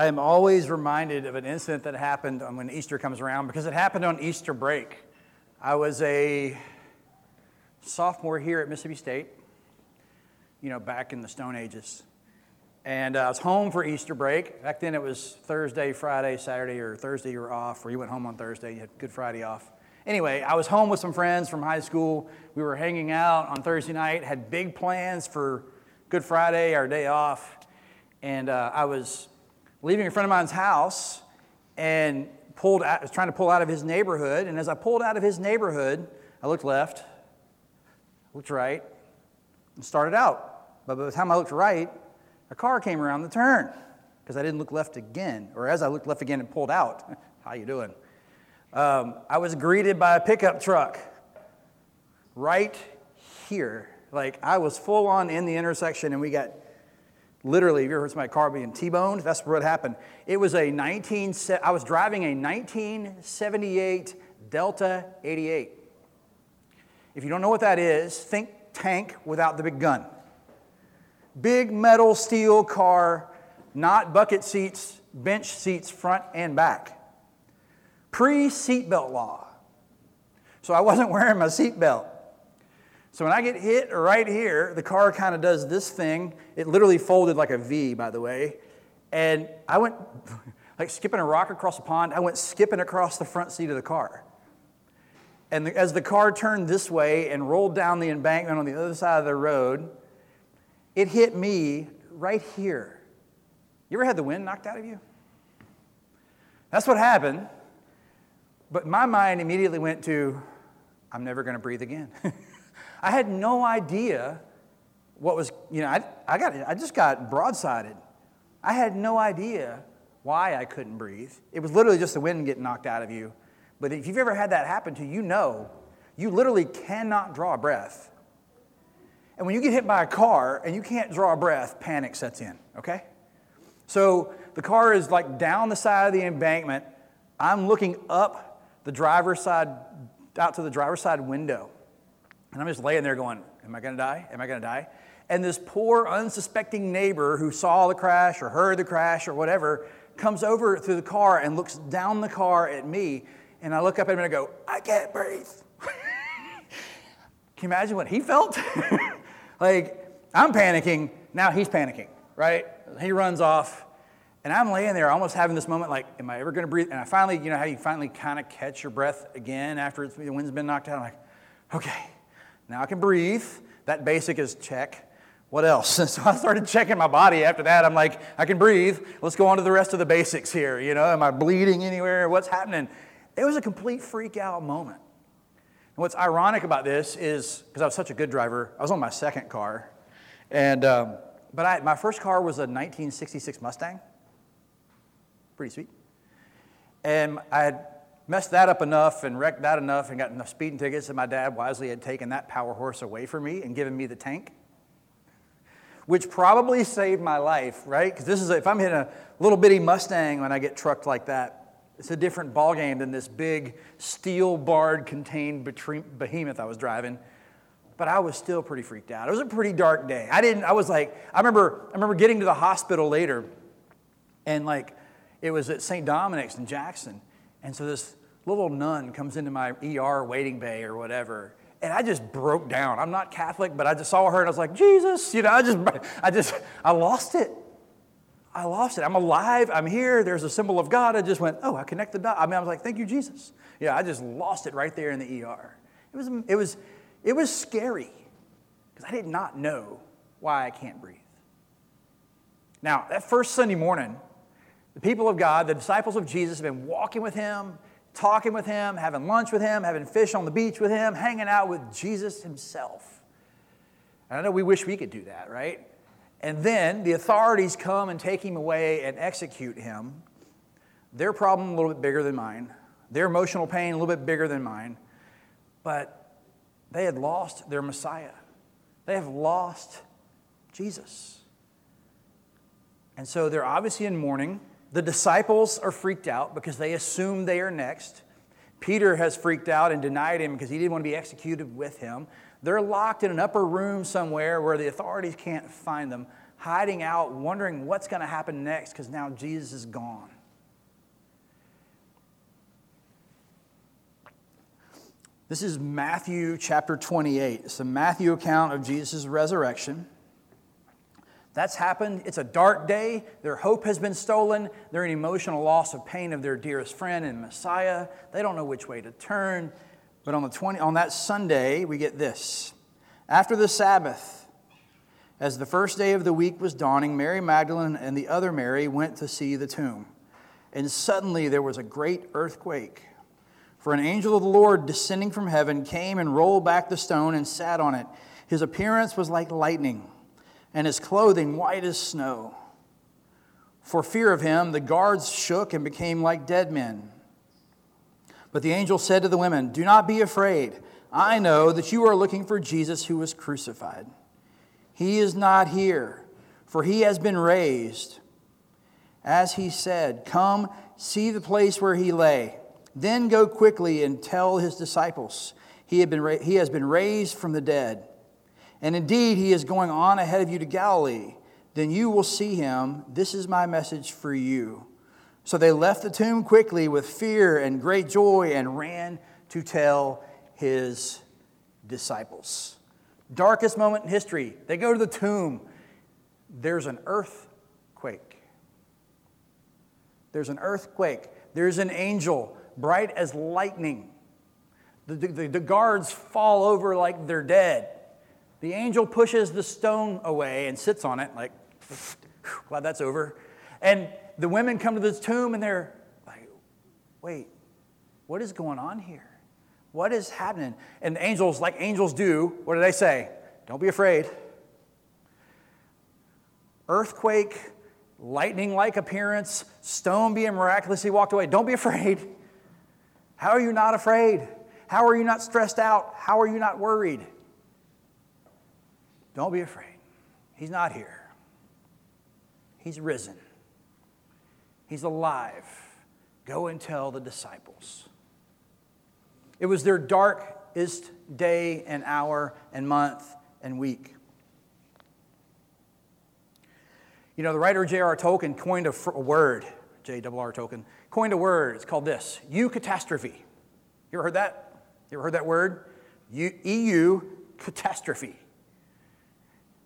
I am always reminded of an incident that happened when Easter comes around because it happened on Easter break. I was a sophomore here at Mississippi State, you know, back in the Stone Ages. And uh, I was home for Easter break. Back then it was Thursday, Friday, Saturday, or Thursday you were off, or you went home on Thursday, you had Good Friday off. Anyway, I was home with some friends from high school. We were hanging out on Thursday night, had big plans for Good Friday, our day off. And uh, I was leaving a friend of mine's house and pulled out, was trying to pull out of his neighborhood. And as I pulled out of his neighborhood, I looked left, looked right, and started out. But by the time I looked right, a car came around the turn because I didn't look left again. Or as I looked left again and pulled out, how you doing? Um, I was greeted by a pickup truck right here. Like I was full on in the intersection, and we got Literally, have you ever heard somebody car being T-boned? That's what happened. It was a 19, I was driving a 1978 Delta 88. If you don't know what that is, think tank without the big gun. Big metal steel car, not bucket seats, bench seats front and back. Pre seatbelt law. So I wasn't wearing my seatbelt. So when I get hit right here, the car kind of does this thing. It literally folded like a V, by the way. And I went, like skipping a rock across a pond, I went skipping across the front seat of the car. And the, as the car turned this way and rolled down the embankment on the other side of the road, it hit me right here. You ever had the wind knocked out of you? That's what happened. But my mind immediately went to, I'm never going to breathe again. I had no idea what was, you know, I, I, got, I just got broadsided. I had no idea why I couldn't breathe. It was literally just the wind getting knocked out of you. But if you've ever had that happen to you, you know you literally cannot draw a breath. And when you get hit by a car and you can't draw a breath, panic sets in, okay? So the car is like down the side of the embankment. I'm looking up the driver's side, out to the driver's side window. And I'm just laying there going, Am I going to die? Am I going to die? And this poor, unsuspecting neighbor who saw the crash or heard the crash or whatever comes over through the car and looks down the car at me. And I look up at him and I go, I can't breathe. Can you imagine what he felt? like, I'm panicking. Now he's panicking, right? He runs off. And I'm laying there almost having this moment like, am I ever going to breathe? And I finally, you know how you finally kind of catch your breath again after the wind's been knocked out? I'm like, okay, now I can breathe. That basic is check. What else? And so I started checking my body after that. I'm like, I can breathe. Let's go on to the rest of the basics here. You know, am I bleeding anywhere? What's happening? It was a complete freak out moment. And what's ironic about this is because I was such a good driver, I was on my second car. And, um, but I, my first car was a 1966 Mustang. Pretty sweet. And I had messed that up enough and wrecked that enough and got enough speeding tickets that my dad wisely had taken that power horse away from me and given me the tank which probably saved my life right? Because this is if i'm hitting a little bitty mustang when i get trucked like that it's a different ballgame than this big steel barred contained behemoth i was driving. But i was still pretty freaked out. It was a pretty dark day. I didn't i was like i remember i remember getting to the hospital later and like it was at st dominic's in jackson. And so this little nun comes into my ER waiting bay or whatever, and I just broke down. I'm not Catholic, but I just saw her and I was like, Jesus, you know, I just, I just, I lost it. I lost it. I'm alive. I'm here. There's a symbol of God. I just went, oh, I connect the dot. I mean, I was like, thank you, Jesus. Yeah, I just lost it right there in the ER. It was, it was, it was scary because I did not know why I can't breathe. Now, that first Sunday morning, the people of God, the disciples of Jesus, have been walking with him talking with him, having lunch with him, having fish on the beach with him, hanging out with Jesus himself. And I know we wish we could do that, right? And then the authorities come and take him away and execute him. Their problem a little bit bigger than mine. Their emotional pain a little bit bigger than mine. But they had lost their Messiah. They have lost Jesus. And so they're obviously in mourning. The disciples are freaked out because they assume they are next. Peter has freaked out and denied him because he didn't want to be executed with him. They're locked in an upper room somewhere where the authorities can't find them, hiding out, wondering what's going to happen next because now Jesus is gone. This is Matthew chapter 28. It's a Matthew account of Jesus' resurrection. That's happened. It's a dark day. Their hope has been stolen. They're in emotional loss of pain of their dearest friend and Messiah. They don't know which way to turn. But on the 20 on that Sunday, we get this. After the Sabbath, as the first day of the week was dawning, Mary Magdalene and the other Mary went to see the tomb. And suddenly there was a great earthquake. For an angel of the Lord descending from heaven came and rolled back the stone and sat on it. His appearance was like lightning, and his clothing white as snow. For fear of him, the guards shook and became like dead men. But the angel said to the women, Do not be afraid. I know that you are looking for Jesus who was crucified. He is not here, for he has been raised. As he said, Come, see the place where he lay. Then go quickly and tell his disciples, he, had been he has been raised from the dead. And indeed, he is going on ahead of you to Galilee. Then you will see him. This is my message for you. So they left the tomb quickly with fear and great joy and ran to tell his disciples. Darkest moment in history. They go to the tomb. There's an earthquake. There's an earthquake. There's an angel bright as lightning. The, the, the, guards fall over like they're dead. The angel pushes the stone away and sits on it, like, glad that's over. And the women come to this tomb and they're like, wait, what is going on here? What is happening? And angels, like angels do, what do they say? Don't be afraid. Earthquake, lightning like appearance, stone being miraculously walked away. Don't be afraid. How are you not afraid? How are you not stressed out? How are you not worried? Don't be afraid. He's not here. He's risen. He's alive. Go and tell the disciples. It was their darkest day and hour and month and week. You know, the writer J.R. Tolkien coined a, a word, J.R. Tolkien, coined a word. It's called this eucatastrophe. You ever heard that? You ever heard that word? EU catastrophe.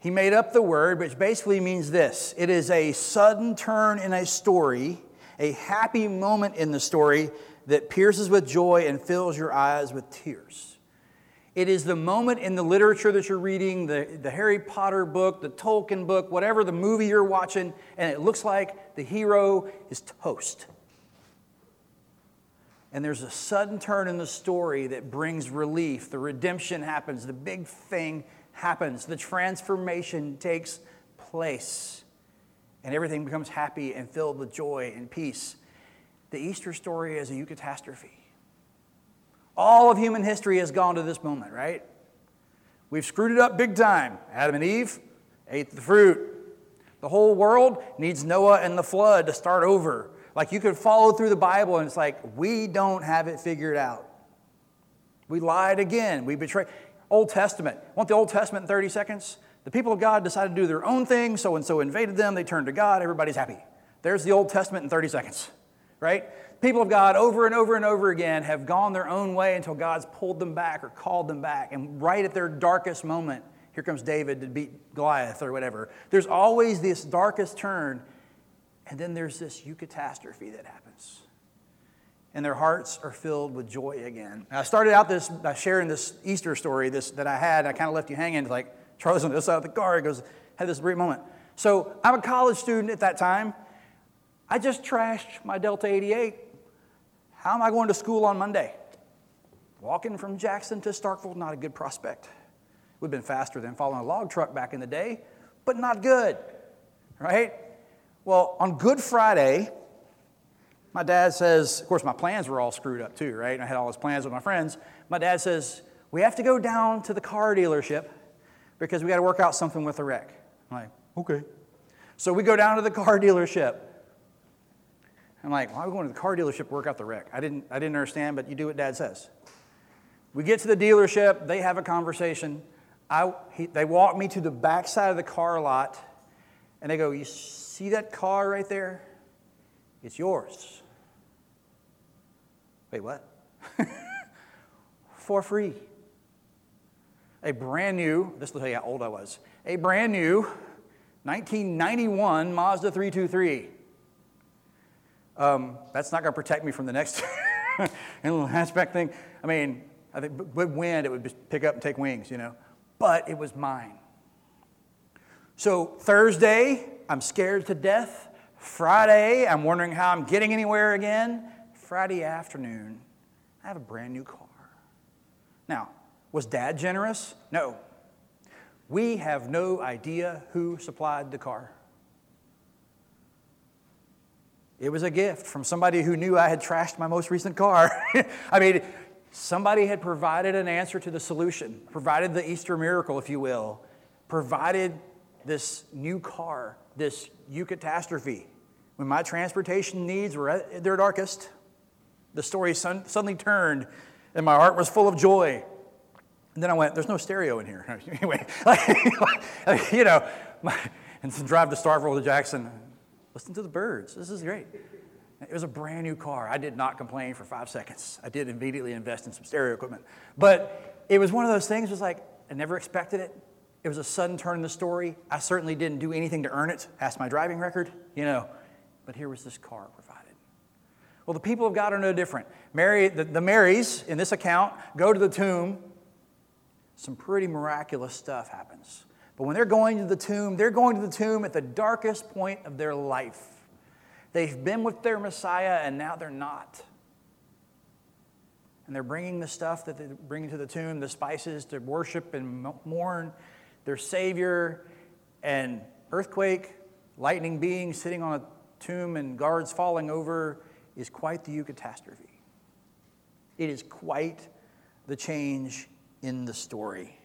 He made up the word, which basically means this it is a sudden turn in a story, a happy moment in the story that pierces with joy and fills your eyes with tears. It is the moment in the literature that you're reading, the, the Harry Potter book, the Tolkien book, whatever the movie you're watching, and it looks like the hero is toast and there's a sudden turn in the story that brings relief. The redemption happens, the big thing happens, the transformation takes place, and everything becomes happy and filled with joy and peace. The Easter story is a eucatastrophe. All of human history has gone to this moment, right? We've screwed it up big time. Adam and Eve ate the fruit. The whole world needs Noah and the flood to start over. Like you could follow through the Bible and it's like, we don't have it figured out. We lied again. We betrayed. Old Testament. Want the Old Testament in 30 seconds? The people of God decided to do their own thing, so and so invaded them. They turned to God. Everybody's happy. There's the Old Testament in 30 seconds, right? People of God over and over and over again have gone their own way until God's pulled them back or called them back. And right at their darkest moment, here comes David to beat Goliath or whatever. There's always this darkest turn and then there's this eucatastrophe that happens. And their hearts are filled with joy again. I started out this by sharing this Easter story this, that I had. I kind of left you hanging, like Charles on the other side of the car. He goes, had this great moment. So I'm a college student at that time. I just trashed my Delta 88. How am I going to school on Monday? Walking from Jackson to Starkville, not a good prospect. Would have been faster than following a log truck back in the day, but not good, right? Well, on Good Friday, my dad says, of course, my plans were all screwed up too, right? I had all his plans with my friends. My dad says, we have to go down to the car dealership because we got to work out something with the wreck. I'm like, okay. So we go down to the car dealership. I'm like, why are we going to the car dealership to work out the wreck? I didn't, I didn't understand, but you do what dad says. We get to the dealership, they have a conversation. I, he, they walk me to the back side of the car lot And they go, You see that car right there? It's yours. Wait, what? For free. A brand new, this will tell you how old I was, a brand new 1991 Mazda 323. Um, that's not going to protect me from the next little hatchback thing. I mean, I think with wind, it would just pick up and take wings, you know. But it was mine. So Thursday, I'm scared to death. Friday, I'm wondering how I'm getting anywhere again. Friday afternoon, I have a brand new car. Now, was dad generous? No. We have no idea who supplied the car. It was a gift from somebody who knew I had trashed my most recent car. I mean, somebody had provided an answer to the solution, provided the Easter miracle, if you will, provided this new car, this eucatastrophe. When my transportation needs were at their darkest, the story suddenly turned and my heart was full of joy. And then I went, there's no stereo in here. anyway, like, you know, my, and to drive to Starkville to Jackson, listen to the birds. This is great. It was a brand new car. I did not complain for five seconds. I did immediately invest in some stereo equipment. But it was one of those things, was like, I never expected it. It was a sudden turn in the story. I certainly didn't do anything to earn it. Ask my driving record, you know. But here was this car provided. Well, the people of God are no different. Mary, the, the Marys in this account go to the tomb some pretty miraculous stuff happens. But when they're going to the tomb, they're going to the tomb at the darkest point of their life. They've been with their Messiah and now they're not. And they're bringing the stuff that they're bringing to the tomb, the spices to worship and mourn their Savior, and earthquake, lightning being sitting on a tomb and guards falling over is quite the eucatastrophe. It is quite the change in the story.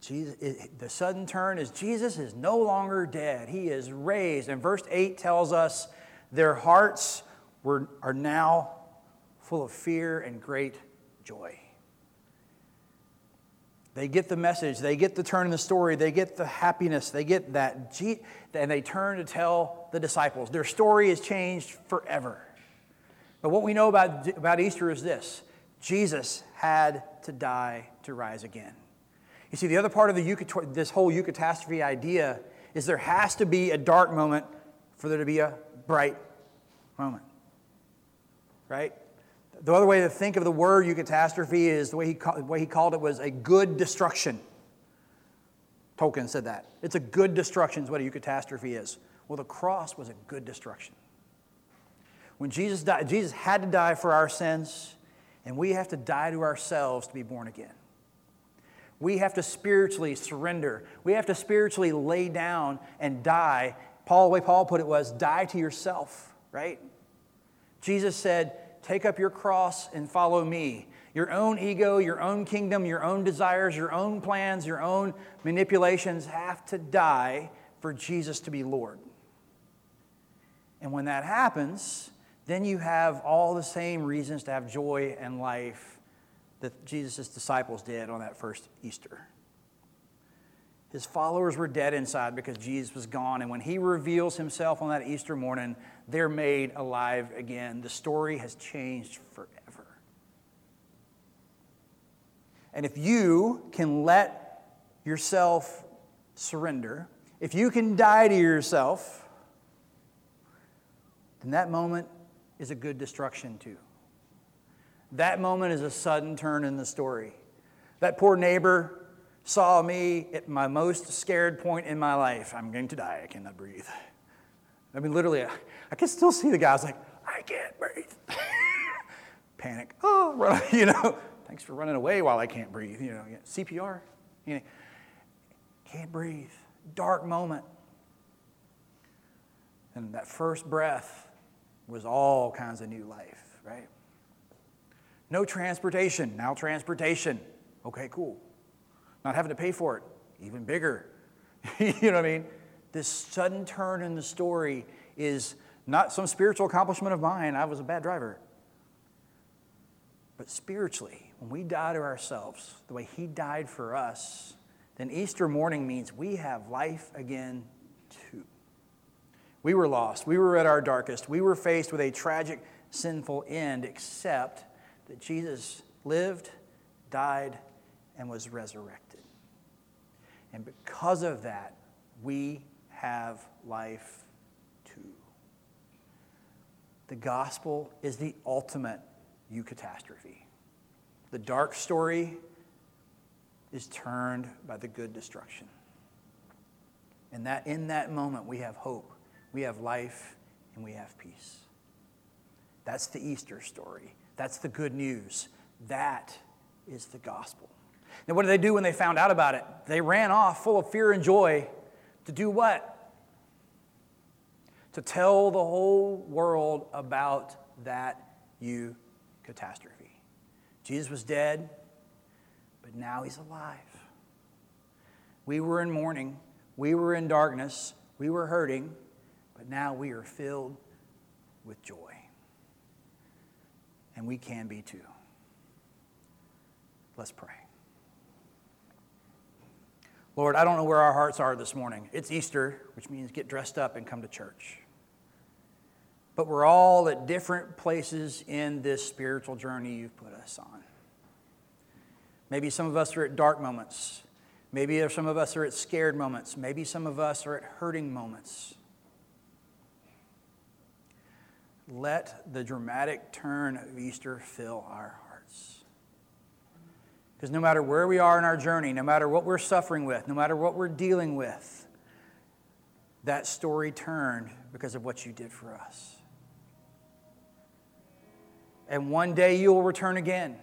Jesus, it, the sudden turn is Jesus is no longer dead. He is raised. And verse 8 tells us their hearts were, are now full of fear and great joy. They get the message, they get the turn in the story, they get the happiness, they get that, and they turn to tell the disciples. Their story is changed forever. But what we know about, about Easter is this Jesus had to die to rise again. You see, the other part of the this whole eucatastrophe idea is there has to be a dark moment for there to be a bright moment. Right? The other way to think of the word eucatastrophe is the way he, the way he called it was a good destruction. Tolkien said that. It's a good destruction, is what a eucatastrophe is. Well, the cross was a good destruction. When Jesus died, Jesus had to die for our sins, and we have to die to ourselves to be born again. We have to spiritually surrender. We have to spiritually lay down and die. Paul, the way Paul put it was, die to yourself, right? Jesus said, Take up your cross and follow me. Your own ego, your own kingdom, your own desires, your own plans, your own manipulations have to die for Jesus to be Lord. And when that happens, then you have all the same reasons to have joy and life that Jesus' disciples did on that first Easter. His followers were dead inside because Jesus was gone. And when he reveals himself on that Easter morning, they're made alive again. The story has changed forever. And if you can let yourself surrender, if you can die to yourself, then that moment is a good destruction too. That moment is a sudden turn in the story. That poor neighbor saw me at my most scared point in my life. I'm going to die. I cannot breathe. I mean, literally, I can still see the guy. I was like, I can't breathe. Panic. Oh, run, you know, thanks for running away while I can't breathe. You know, CPR. You know, can't breathe. Dark moment. And that first breath, was all kinds of new life, right? No transportation, now transportation. Okay, cool. Not having to pay for it, even bigger. you know what I mean? This sudden turn in the story is not some spiritual accomplishment of mine. I was a bad driver. But spiritually, when we die to ourselves, the way He died for us, then Easter morning means we have life again too. We were lost. We were at our darkest. We were faced with a tragic, sinful end, except that Jesus lived, died, and was resurrected. And because of that, we have life too. The gospel is the ultimate eucatastrophe. The dark story is turned by the good destruction. And that in that moment we have hope, we have life, and we have peace. That's the Easter story. That's the good news. That is the gospel. Now, what did they do when they found out about it? They ran off full of fear and joy to do what? To tell the whole world about that you catastrophe. Jesus was dead, but now he's alive. We were in mourning, we were in darkness, we were hurting, but now we are filled with joy. And we can be too. Let's pray. Lord, I don't know where our hearts are this morning. It's Easter, which means get dressed up and come to church. But we're all at different places in this spiritual journey you've put us on. Maybe some of us are at dark moments. Maybe some of us are at scared moments. Maybe some of us are at hurting moments. Let the dramatic turn of Easter fill our hearts. Because no matter where we are in our journey, no matter what we're suffering with, no matter what we're dealing with, that story turned because of what you did for us. And one day you will return again.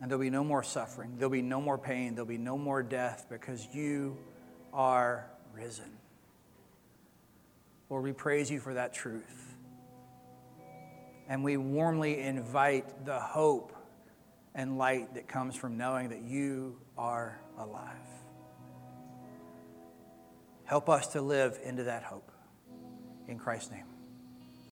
And there'll be no more suffering. There'll be no more pain. There'll be no more death because you are risen. Lord, we praise you for that truth. And we warmly invite the hope and light that comes from knowing that you are alive. Help us to live into that hope. In Christ's name.